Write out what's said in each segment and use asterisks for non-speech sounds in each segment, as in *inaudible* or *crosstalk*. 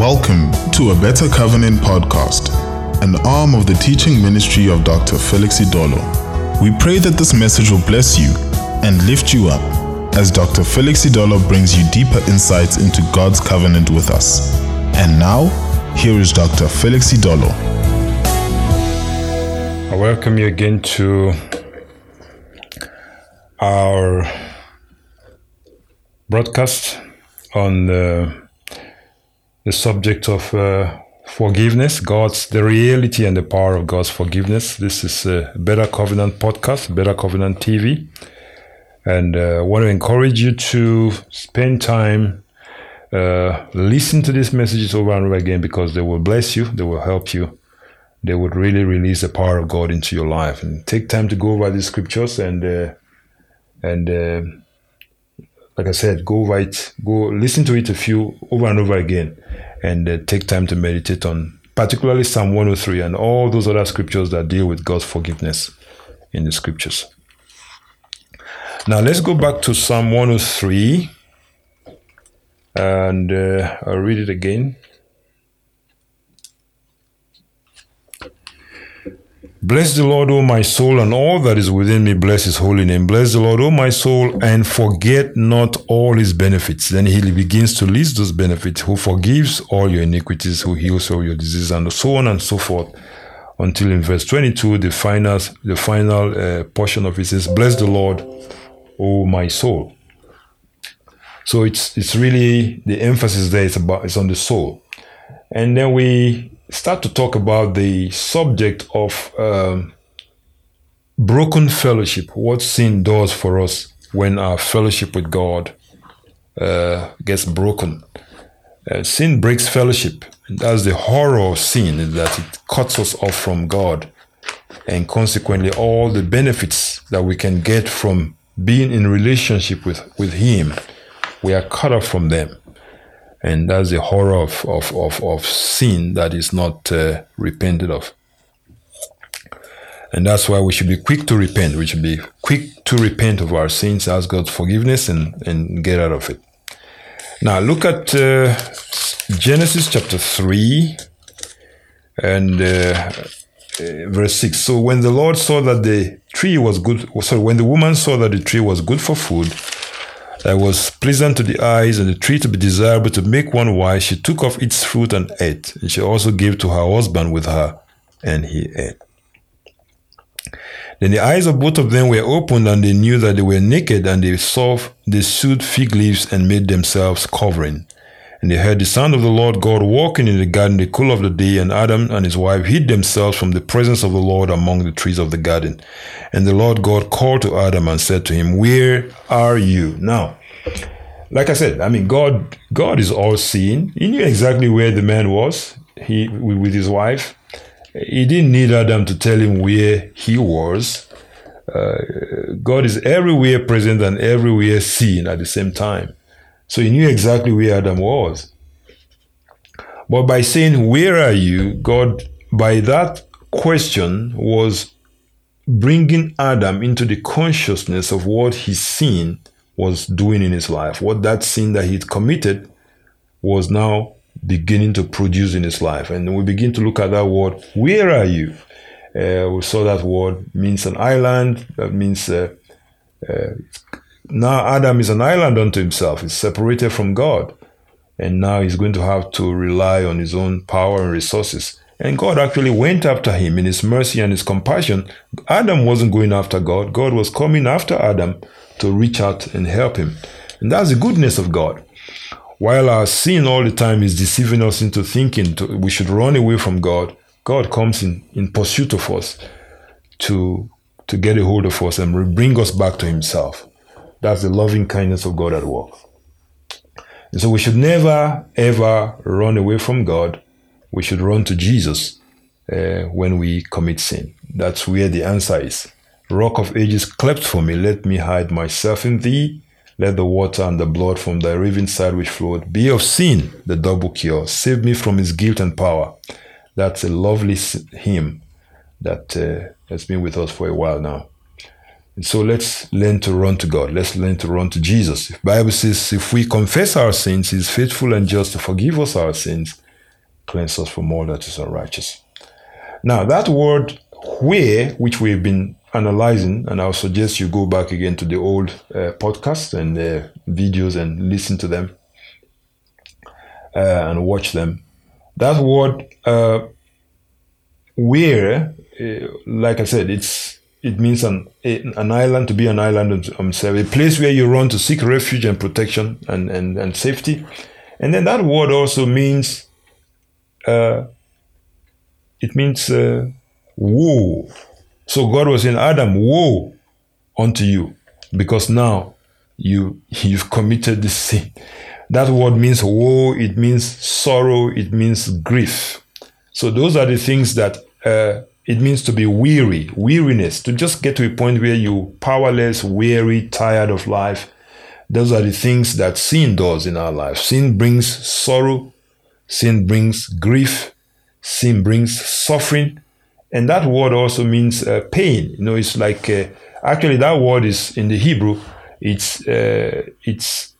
Welcome to a Better Covenant podcast, an arm of the teaching ministry of Dr. Felix Idolor. We pray that this message will bless you and lift you up as Dr. Felix Idolor brings you deeper insights into God's covenant with us. And now, here is Dr. Felix Idolor. I welcome you again to our broadcast on the, the subject of uh, forgiveness, God's the reality and the power of God's forgiveness. This is a Better Covenant podcast, Better Covenant TV, and uh, I want to encourage you to spend time uh, listen to these messages over and over again because they will bless you, they will help you, they would really release the power of God into your life. And take time to go over these scriptures and uh, and uh, like I said, go it, go listen to it a few over and over again, and uh, take time to meditate on particularly Psalm 103 and all those other scriptures that deal with God's forgiveness in the scriptures. Now let's go back to Psalm 103 and uh, I'll read it again. Bless the Lord, O my soul, and all that is within me. Bless his holy name. Bless the Lord, O my soul, and forget not all his benefits. Then he begins to list those benefits who forgives all your iniquities, who heals all your diseases, and so on and so forth. Until in verse 22, the final, the final uh, portion of it says, Bless the Lord, O my soul. So it's it's really the emphasis there is about it's on the soul, and then we start to talk about the subject of um, broken fellowship. What sin does for us when our fellowship with God uh, gets broken. Uh, sin breaks fellowship. That's the horror of sin is that it cuts us off from God, and consequently, all the benefits that we can get from being in relationship with with Him we are cut off from them. And that's the horror of, of, of, of sin that is not uh, repented of. And that's why we should be quick to repent. We should be quick to repent of our sins, ask God's forgiveness, and, and get out of it. Now, look at uh, Genesis chapter 3 and uh, verse 6. So, when the Lord saw that the tree was good, sorry, when the woman saw that the tree was good for food, that was pleasant to the eyes and the tree to be desirable to make one wise, she took of its fruit and ate. And she also gave to her husband with her, and he ate. Then the eyes of both of them were opened, and they knew that they were naked, and they saw they sewed fig leaves and made themselves covering. And they heard the sound of the Lord God walking in the garden the cool of the day, and Adam and his wife hid themselves from the presence of the Lord among the trees of the garden. And the Lord God called to Adam and said to him, Where are you? Now, like I said, I mean, God, God is all seeing. He knew exactly where the man was. He with his wife. He didn't need Adam to tell him where he was. Uh, God is everywhere present and everywhere seen at the same time. So he knew exactly where Adam was. But by saying, Where are you? God, by that question, was bringing Adam into the consciousness of what his sin was doing in his life. What that sin that he'd committed was now beginning to produce in his life. And we begin to look at that word, Where are you? Uh, we saw that word means an island, that means uh, uh, now Adam is an island unto himself. He's separated from God. And now he's going to have to rely on his own power and resources. And God actually went after him in his mercy and his compassion. Adam wasn't going after God. God was coming after Adam to reach out and help him. And that's the goodness of God. While our sin all the time is deceiving us into thinking to, we should run away from God, God comes in, in pursuit of us to, to get a hold of us and bring us back to himself. That's the loving kindness of God at work. And so we should never, ever run away from God. We should run to Jesus uh, when we commit sin. That's where the answer is. Rock of ages, cleft for me, let me hide myself in thee. Let the water and the blood from thy raving side which flowed be of sin, the double cure. Save me from his guilt and power. That's a lovely hymn that uh, has been with us for a while now. And so let's learn to run to God. Let's learn to run to Jesus. If Bible says if we confess our sins, He's faithful and just to forgive us our sins cleanse us from all that is unrighteous. Now, that word where, which we've been analyzing, and I'll suggest you go back again to the old uh, podcasts and uh, videos and listen to them uh, and watch them. That word uh, where, uh, like I said, it's it means an an island to be an island himself, a place where you run to seek refuge and protection and, and, and safety. And then that word also means uh, it means uh, woe. So God was saying, Adam, woe unto you, because now you you've committed this sin. That word means woe, it means sorrow, it means grief. So those are the things that uh, it means to be weary, weariness, to just get to a point where you powerless, weary, tired of life. Those are the things that sin does in our life. Sin brings sorrow, sin brings grief, sin brings suffering, and that word also means uh, pain. You know, it's like uh, actually that word is in the Hebrew. It's uh, it's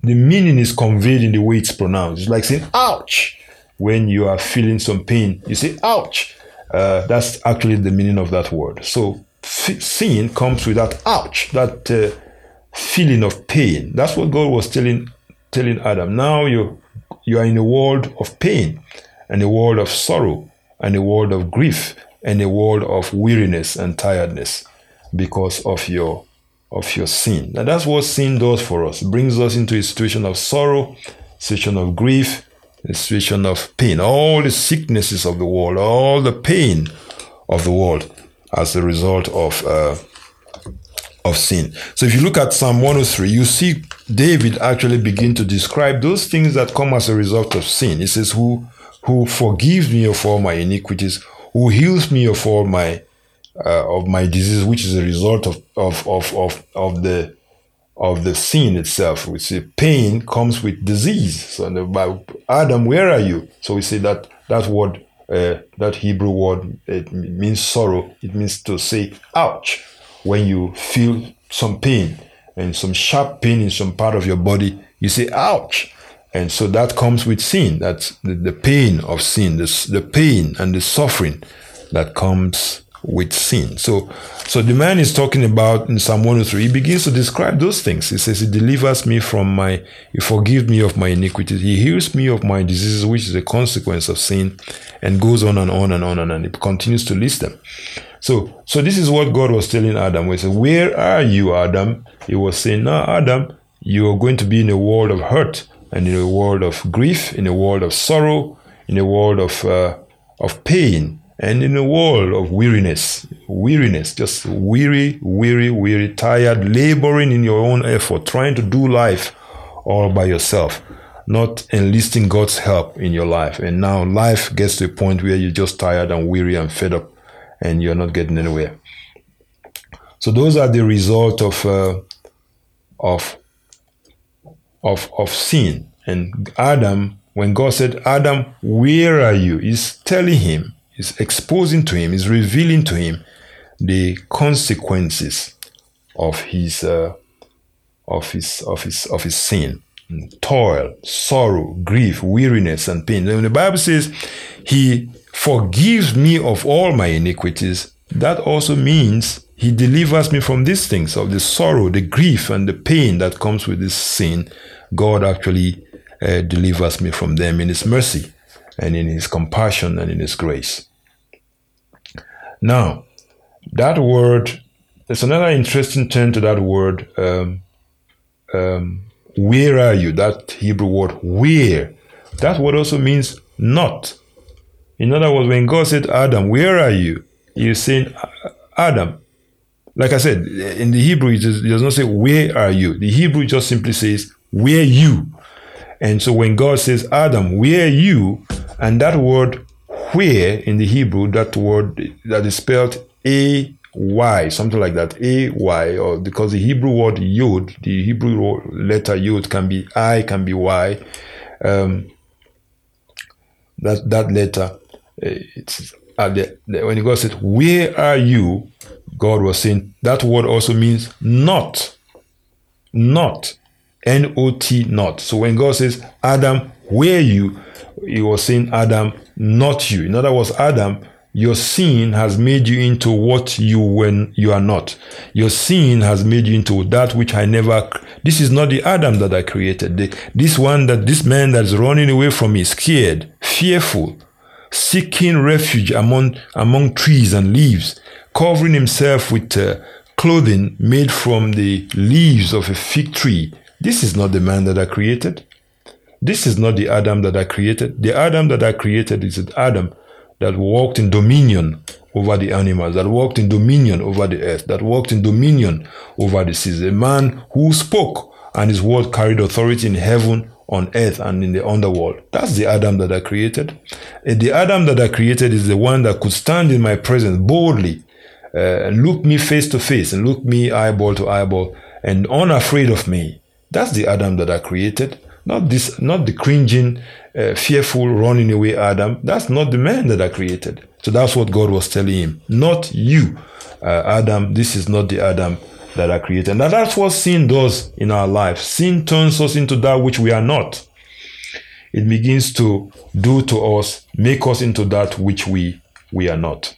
the meaning is conveyed in the way it's pronounced. It's like saying "ouch" when you are feeling some pain. You say "ouch." Uh, that's actually the meaning of that word. So f- sin comes with that ouch, that uh, feeling of pain. That's what God was telling telling Adam. Now you you are in a world of pain, and a world of sorrow, and a world of grief, and a world of weariness and tiredness because of your of your sin. And that's what sin does for us. It brings us into a situation of sorrow, situation of grief, the situation of pain, all the sicknesses of the world, all the pain of the world as a result of uh, of sin. So if you look at Psalm 103, you see David actually begin to describe those things that come as a result of sin. He says, "Who who forgives me of all my iniquities, who heals me of all my uh, of my disease, which is a result of of of of, of the of the sin itself. We say pain comes with disease. So Adam, where are you? So we say that that word, uh, that Hebrew word, it means sorrow. It means to say ouch when you feel some pain and some sharp pain in some part of your body. You say ouch. And so that comes with sin. That's the, the pain of sin, the, the pain and the suffering that comes with sin. So, so the man is talking about in Psalm 103, he begins to describe those things. He says, He delivers me from my, He forgives me of my iniquities, He heals me of my diseases, which is a consequence of sin, and goes on and on and on and on. He continues to list them. So, so this is what God was telling Adam. He said, Where are you, Adam? He was saying, Now, Adam, you are going to be in a world of hurt and in a world of grief, in a world of sorrow, in a world of uh, of pain and in a world of weariness, weariness, just weary, weary, weary, tired, laboring in your own effort, trying to do life all by yourself, not enlisting God's help in your life. And now life gets to a point where you're just tired and weary and fed up and you're not getting anywhere. So those are the result of uh, of of of sin. And Adam, when God said, Adam, where are you? He's telling him is exposing to him, is revealing to him the consequences of his uh, of his of his of his sin. Toil, sorrow, grief, weariness, and pain. When the Bible says he forgives me of all my iniquities, that also means he delivers me from these things of the sorrow, the grief, and the pain that comes with this sin. God actually uh, delivers me from them in his mercy and in his compassion and in his grace. Now, that word, there's another interesting turn to that word. Um, um, where are you? That Hebrew word, where. That word also means not. In other words, when God said, Adam, where are you? He's saying, Adam. Like I said, in the Hebrew, it does not say, where are you? The Hebrew just simply says, where you. And so when God says, Adam, where are you, and that word where in the Hebrew, that word that is spelled A Y, something like that, A Y, or because the Hebrew word Yod, the Hebrew letter Yod can be I, can be Y. Um, that that letter, eh, it's at the, when God said, "Where are you?" God was saying that word also means not, not, N O T, not. So when God says, "Adam, where you?" he was saying, Adam, not you. In other words, Adam, your sin has made you into what you when you are not. Your sin has made you into that which I never. This is not the Adam that I created. The, this one that this man that is running away from me, scared, fearful, seeking refuge among among trees and leaves, covering himself with uh, clothing made from the leaves of a fig tree. This is not the man that I created. This is not the Adam that I created. The Adam that I created is the Adam that walked in dominion over the animals, that walked in dominion over the earth, that walked in dominion over the seas. A man who spoke and his word carried authority in heaven, on earth, and in the underworld. That's the Adam that I created. And the Adam that I created is the one that could stand in my presence boldly uh, and look me face to face and look me eyeball to eyeball and unafraid of me. That's the Adam that I created. Not this, not the cringing, uh, fearful, running away Adam. That's not the man that I created. So that's what God was telling him. Not you, uh, Adam. This is not the Adam that I created. And that's what sin does in our life. Sin turns us into that which we are not. It begins to do to us, make us into that which we we are not.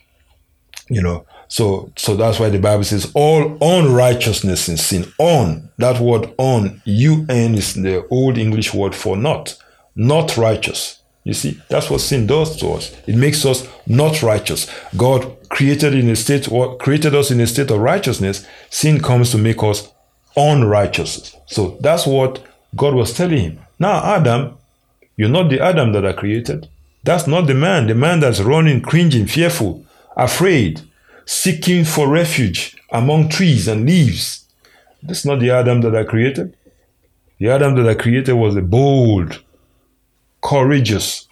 You know, so so that's why the Bible says all unrighteousness and sin. On that word on, un is the old English word for not, not righteous. You see, that's what sin does to us. It makes us not righteous. God created in a state or created us in a state of righteousness. Sin comes to make us unrighteous. So that's what God was telling him. Now, Adam, you're not the Adam that I created. That's not the man, the man that's running, cringing, fearful, afraid, seeking for refuge among trees and leaves. That's not the Adam that I created. The Adam that I created was a bold, courageous,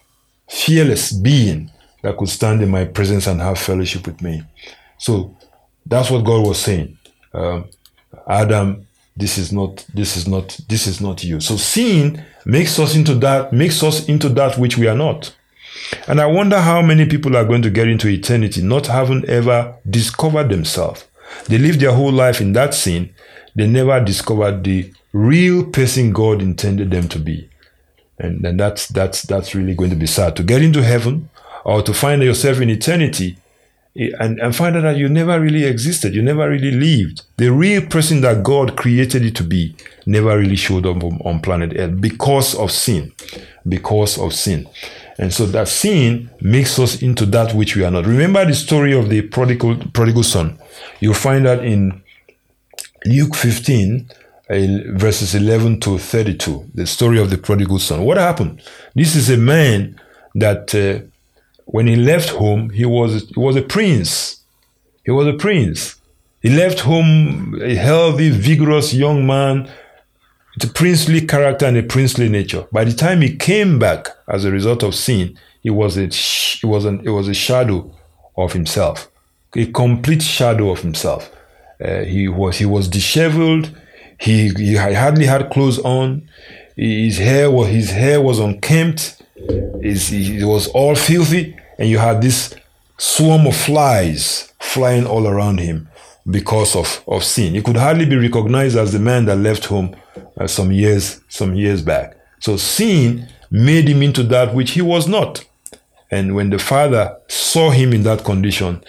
fearless being that could stand in my presence and have fellowship with me. So that's what God was saying. Um, Adam, this is not, this is not, this is not you. So sin makes us into that, makes us into that which we are not. And I wonder how many people are going to get into eternity not having ever discovered themselves. They live their whole life in that sin. They never discovered the real person God intended them to be. And then that's that's that's really going to be sad. To get into heaven or to find yourself in eternity eh, and, and find out that you never really existed, you never really lived. The real person that God created you to be never really showed up on, on planet Earth because of sin. Because of sin. And so that sin makes us into that which we are not. Remember the story of the prodigal, prodigal son. You'll find that in Luke 15, uh, verses 11 to 32, the story of the prodigal son. What happened? This is a man that uh, when he left home, he was, he was a prince. He was a prince. He left home a healthy, vigorous young man it's a princely character and a princely nature. By the time he came back as a result of sin, he was a he was an, it was a shadow of himself, a complete shadow of himself. Uh, he was he was disheveled. He he hardly had clothes on. His hair was his hair was unkempt. His, he was all filthy, and you had this swarm of flies flying all around him because of, of sin. He could hardly be recognized as the man that left home uh, some years some years back. So sin made him into that which he was not. And when the father saw him in that condition,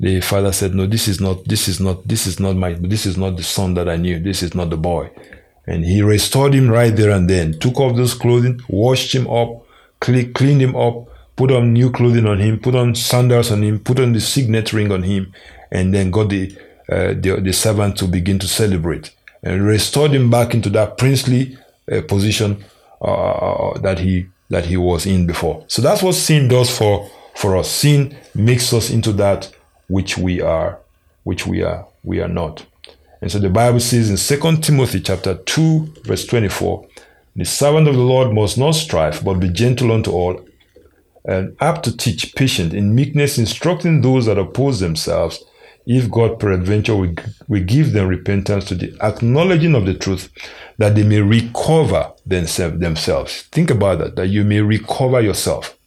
the father said, "No, this is not. This is not. This is not my. This is not the son that I knew. This is not the boy." And he restored him right there and then. Took off those clothing, washed him up, cleaned him up, put on new clothing on him, put on sandals on him, put on the signet ring on him, and then got the uh, the, the servant to begin to celebrate and restored him back into that princely uh, position uh, that he that he was in before. So that's what sin does for for us. Sin makes us into that which we are, which we are, we are not. And so the Bible says in Second Timothy chapter 2, verse 24, the servant of the Lord must not strive, but be gentle unto all, and apt to teach, patient, in meekness, instructing those that oppose themselves, if God peradventure will, give them repentance to the acknowledging of the truth, that they may recover themselves. Think about that, that you may recover yourself.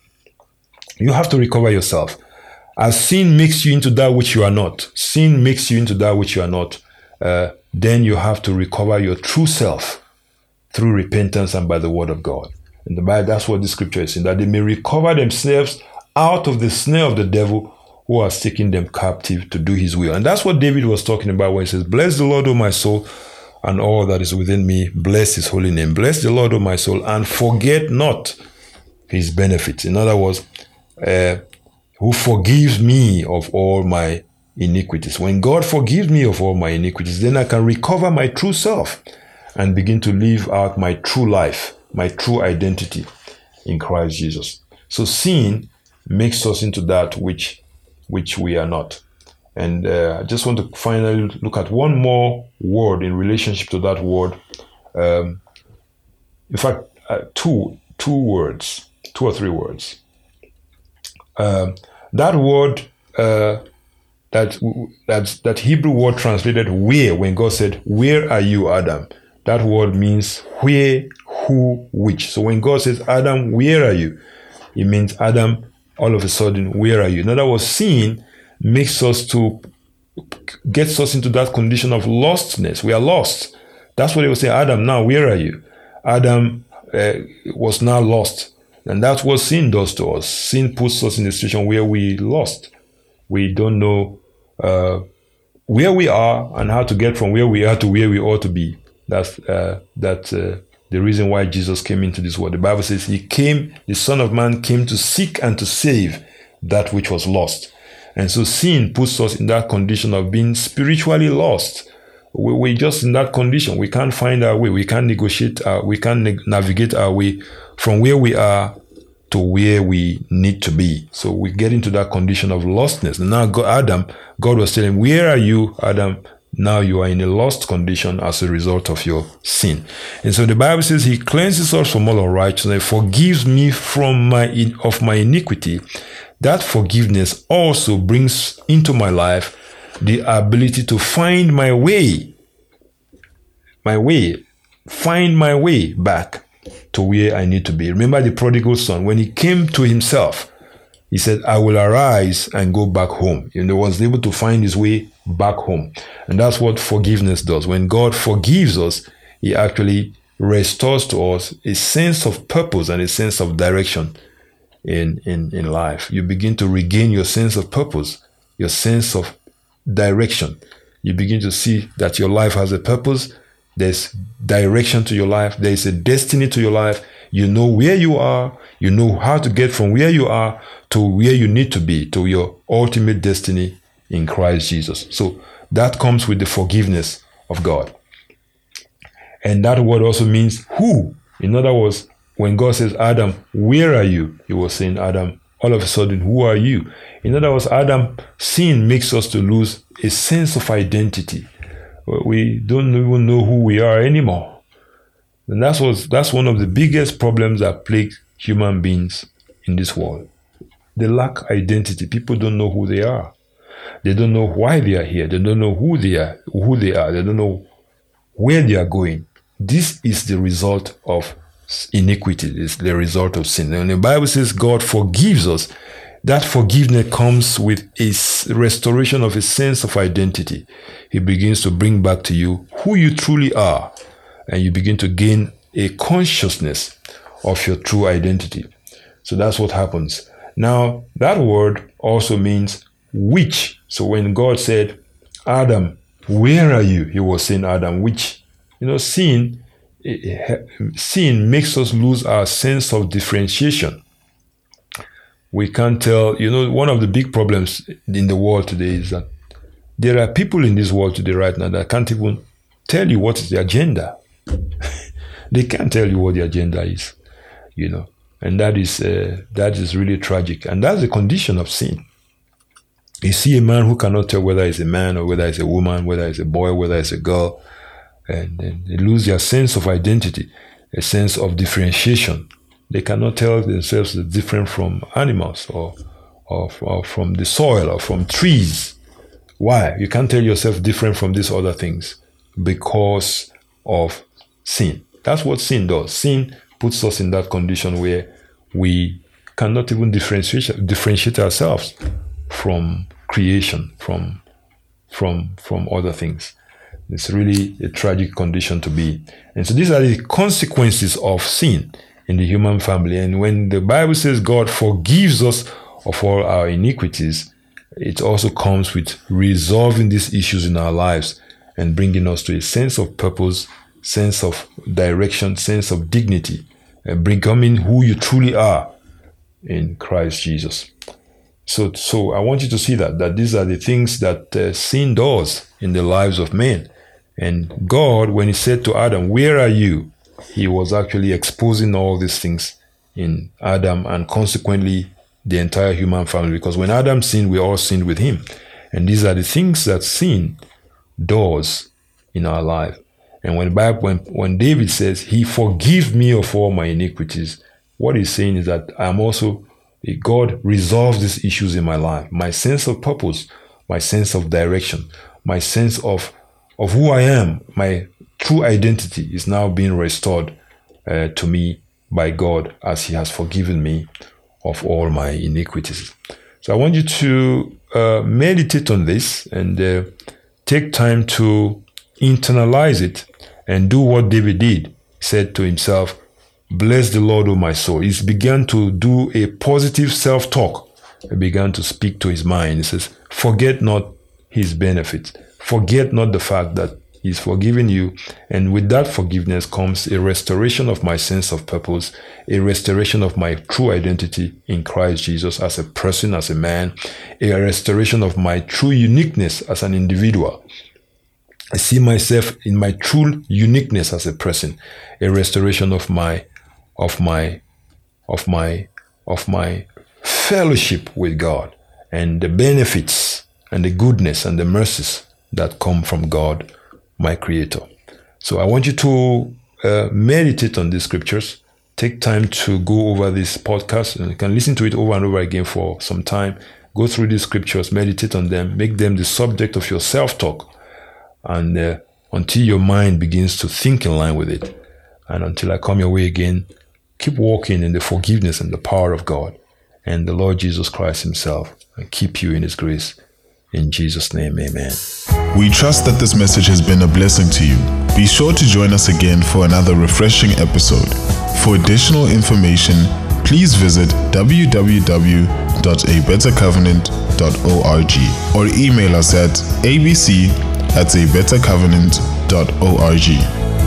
You have to recover yourself. As sin makes you into that which you are not, sin makes you into that which you are not, uh, then you have to recover your true self through repentance and by the word of God. And the Bible, that's what the scripture is saying, that they may recover themselves out of the snare of the devil who has taken them captive to do his will. And that's what David was talking about when he says, Bless the Lord, O my soul, and all that is within me. Bless his holy name. Bless the Lord, O my soul, and forget not his benefits. In other words, uh, who forgives me of all my iniquities. When God forgives me of all my iniquities, then I can recover my true self and begin to live out my true life, my true identity in Christ Jesus. So sin makes us into that which which we are not. And uh, I just want to finally look at one more word in relationship to that word. Um, in fact, uh, two two words, two or three words. Uh, that word, uh, that that that Hebrew word translated "where" when God said, "Where are you, Adam?" That word means where, who, which. So when God says, "Adam, where are you?" it means Adam. All of a sudden, where are you? Now, that was sin makes us to gets us into that condition of lostness. We are lost. That's what they would say, Adam, now where are you? Adam uh, was now lost. And that's what sin does to us. Sin puts us in a situation where we lost. We don't know uh, where we are and how to get from where we are to where we ought to be. That's uh, that uh, the reason why Jesus came into this world. The Bible says he came, the Son of Man came to seek and to save that which was lost. And so sin puts us in that condition of being spiritually lost. We, we're just in that condition. We can't find our way. We can't negotiate. Our, we can't ne- navigate our way from where we are to where we need to be. So we get into that condition of lostness. And now God, Adam, God was telling, where are you, Adam? Now you are in a lost condition as a result of your sin. And so the Bible says he cleanses us from all unrighteousness, forgives me from my, of my iniquity that forgiveness also brings into my life the ability to find my way, my way, find my way back to where I need to be. Remember the prodigal son, when he came to himself, he said, I will arise and go back home. And he was able to find his way back home. And that's what forgiveness does. When God forgives us, he actually restores to us a sense of purpose and a sense of direction in, in, in life. You begin to regain your sense of purpose, your sense of direction. You begin to see that your life has a purpose. There's direction to your life. There is a destiny to your life. You know where you are. You know how to get from where you are to where you need to be, to your ultimate destiny in Christ Jesus. So that comes with the forgiveness of God. And that word also means who. In other words, when God says, Adam, where are you? He was saying, Adam, all of a sudden, who are you? In other words, Adam, sin makes us to lose a sense of identity. We don't even know who we are anymore. And that's what that's one of the biggest problems that plague human beings in this world. They lack identity. People don't know who they are. They don't know why they are here. They don't know who they are, who they are. They don't know where they are going. This is the result of iniquity is the result of sin. And the Bible says God forgives us. That forgiveness comes with a restoration of a sense of identity. He begins to bring back to you who you truly are, and you begin to gain a consciousness of your true identity. So that's what happens. Now, that word also means which. So when God said, Adam, where are you? He was saying, Adam, which. You know, sin sin makes us lose our sense of differentiation. We can't tell, you know, one of the big problems in the world today is that there are people in this world today right now that can't even tell you what is the agenda. *laughs* they can't tell you what the agenda is, you know, and that is uh, that is really tragic, and that's the condition of sin. You see a man who cannot tell whether it's a man or whether it's a woman, whether it's a boy, whether it's a girl, and, they lose their sense of identity, a sense of differentiation. They cannot tell themselves different from animals or, or, or from the soil or from trees. Why? You can't tell yourself different from these other things because of sin. That's what sin does. Sin puts us in that condition where we cannot even differentiate, differentiate ourselves from creation, from, from, from other things. It's really a tragic condition to be. And so these are the consequences of sin in the human family. And when the Bible says God forgives us of all our iniquities, it also comes with resolving these issues in our lives and bringing us to a sense of purpose, sense of direction, sense of dignity, and becoming who you truly are in Christ Jesus. So, so I want you to see that that these are the things that uh, sin does in the lives of men. And God, when He said to Adam, "Where are you?" He was actually exposing all these things in Adam, and consequently the entire human family. Because when Adam sinned, we all sinned with him, and these are the things that sin does in our life. And when Bible, when when David says, "He forgive me of all my iniquities," what he's saying is that I'm also God resolves these issues in my life. My sense of purpose, my sense of direction, my sense of of who I am, my true identity is now being restored uh, to me by God as He has forgiven me of all my iniquities. So I want you to uh, meditate on this and uh, take time to internalize it and do what David did. He said to himself, Bless the Lord, O my soul. He began to do a positive self talk. He began to speak to his mind. He says, Forget not his benefits. Forget not the fact that he's forgiven you. And with that forgiveness comes a restoration of my sense of purpose, a restoration of my true identity in Christ Jesus as a person, as a man, a restoration of my true uniqueness as an individual. I see myself in my true uniqueness as a person, a restoration of my of my of my of my fellowship with God and the benefits and the goodness and the mercies that come from God, my creator. So I want you to uh, meditate on these scriptures. Take time to go over this podcast and you can listen to it over and over again for some time. Go through these scriptures, meditate on them, make them the subject of your self talk, and uh, until your mind begins to think in line with it. And until I come your way again, keep walking in the forgiveness and the power of God and the Lord Jesus Christ Himself and keep you in His grace. In Jesus' name, amen. We trust that this message has been a blessing to you. Be sure to join us again for another refreshing episode. For additional information, please visit www.abettercovenant.org or email us at abc at abettercovenant.org.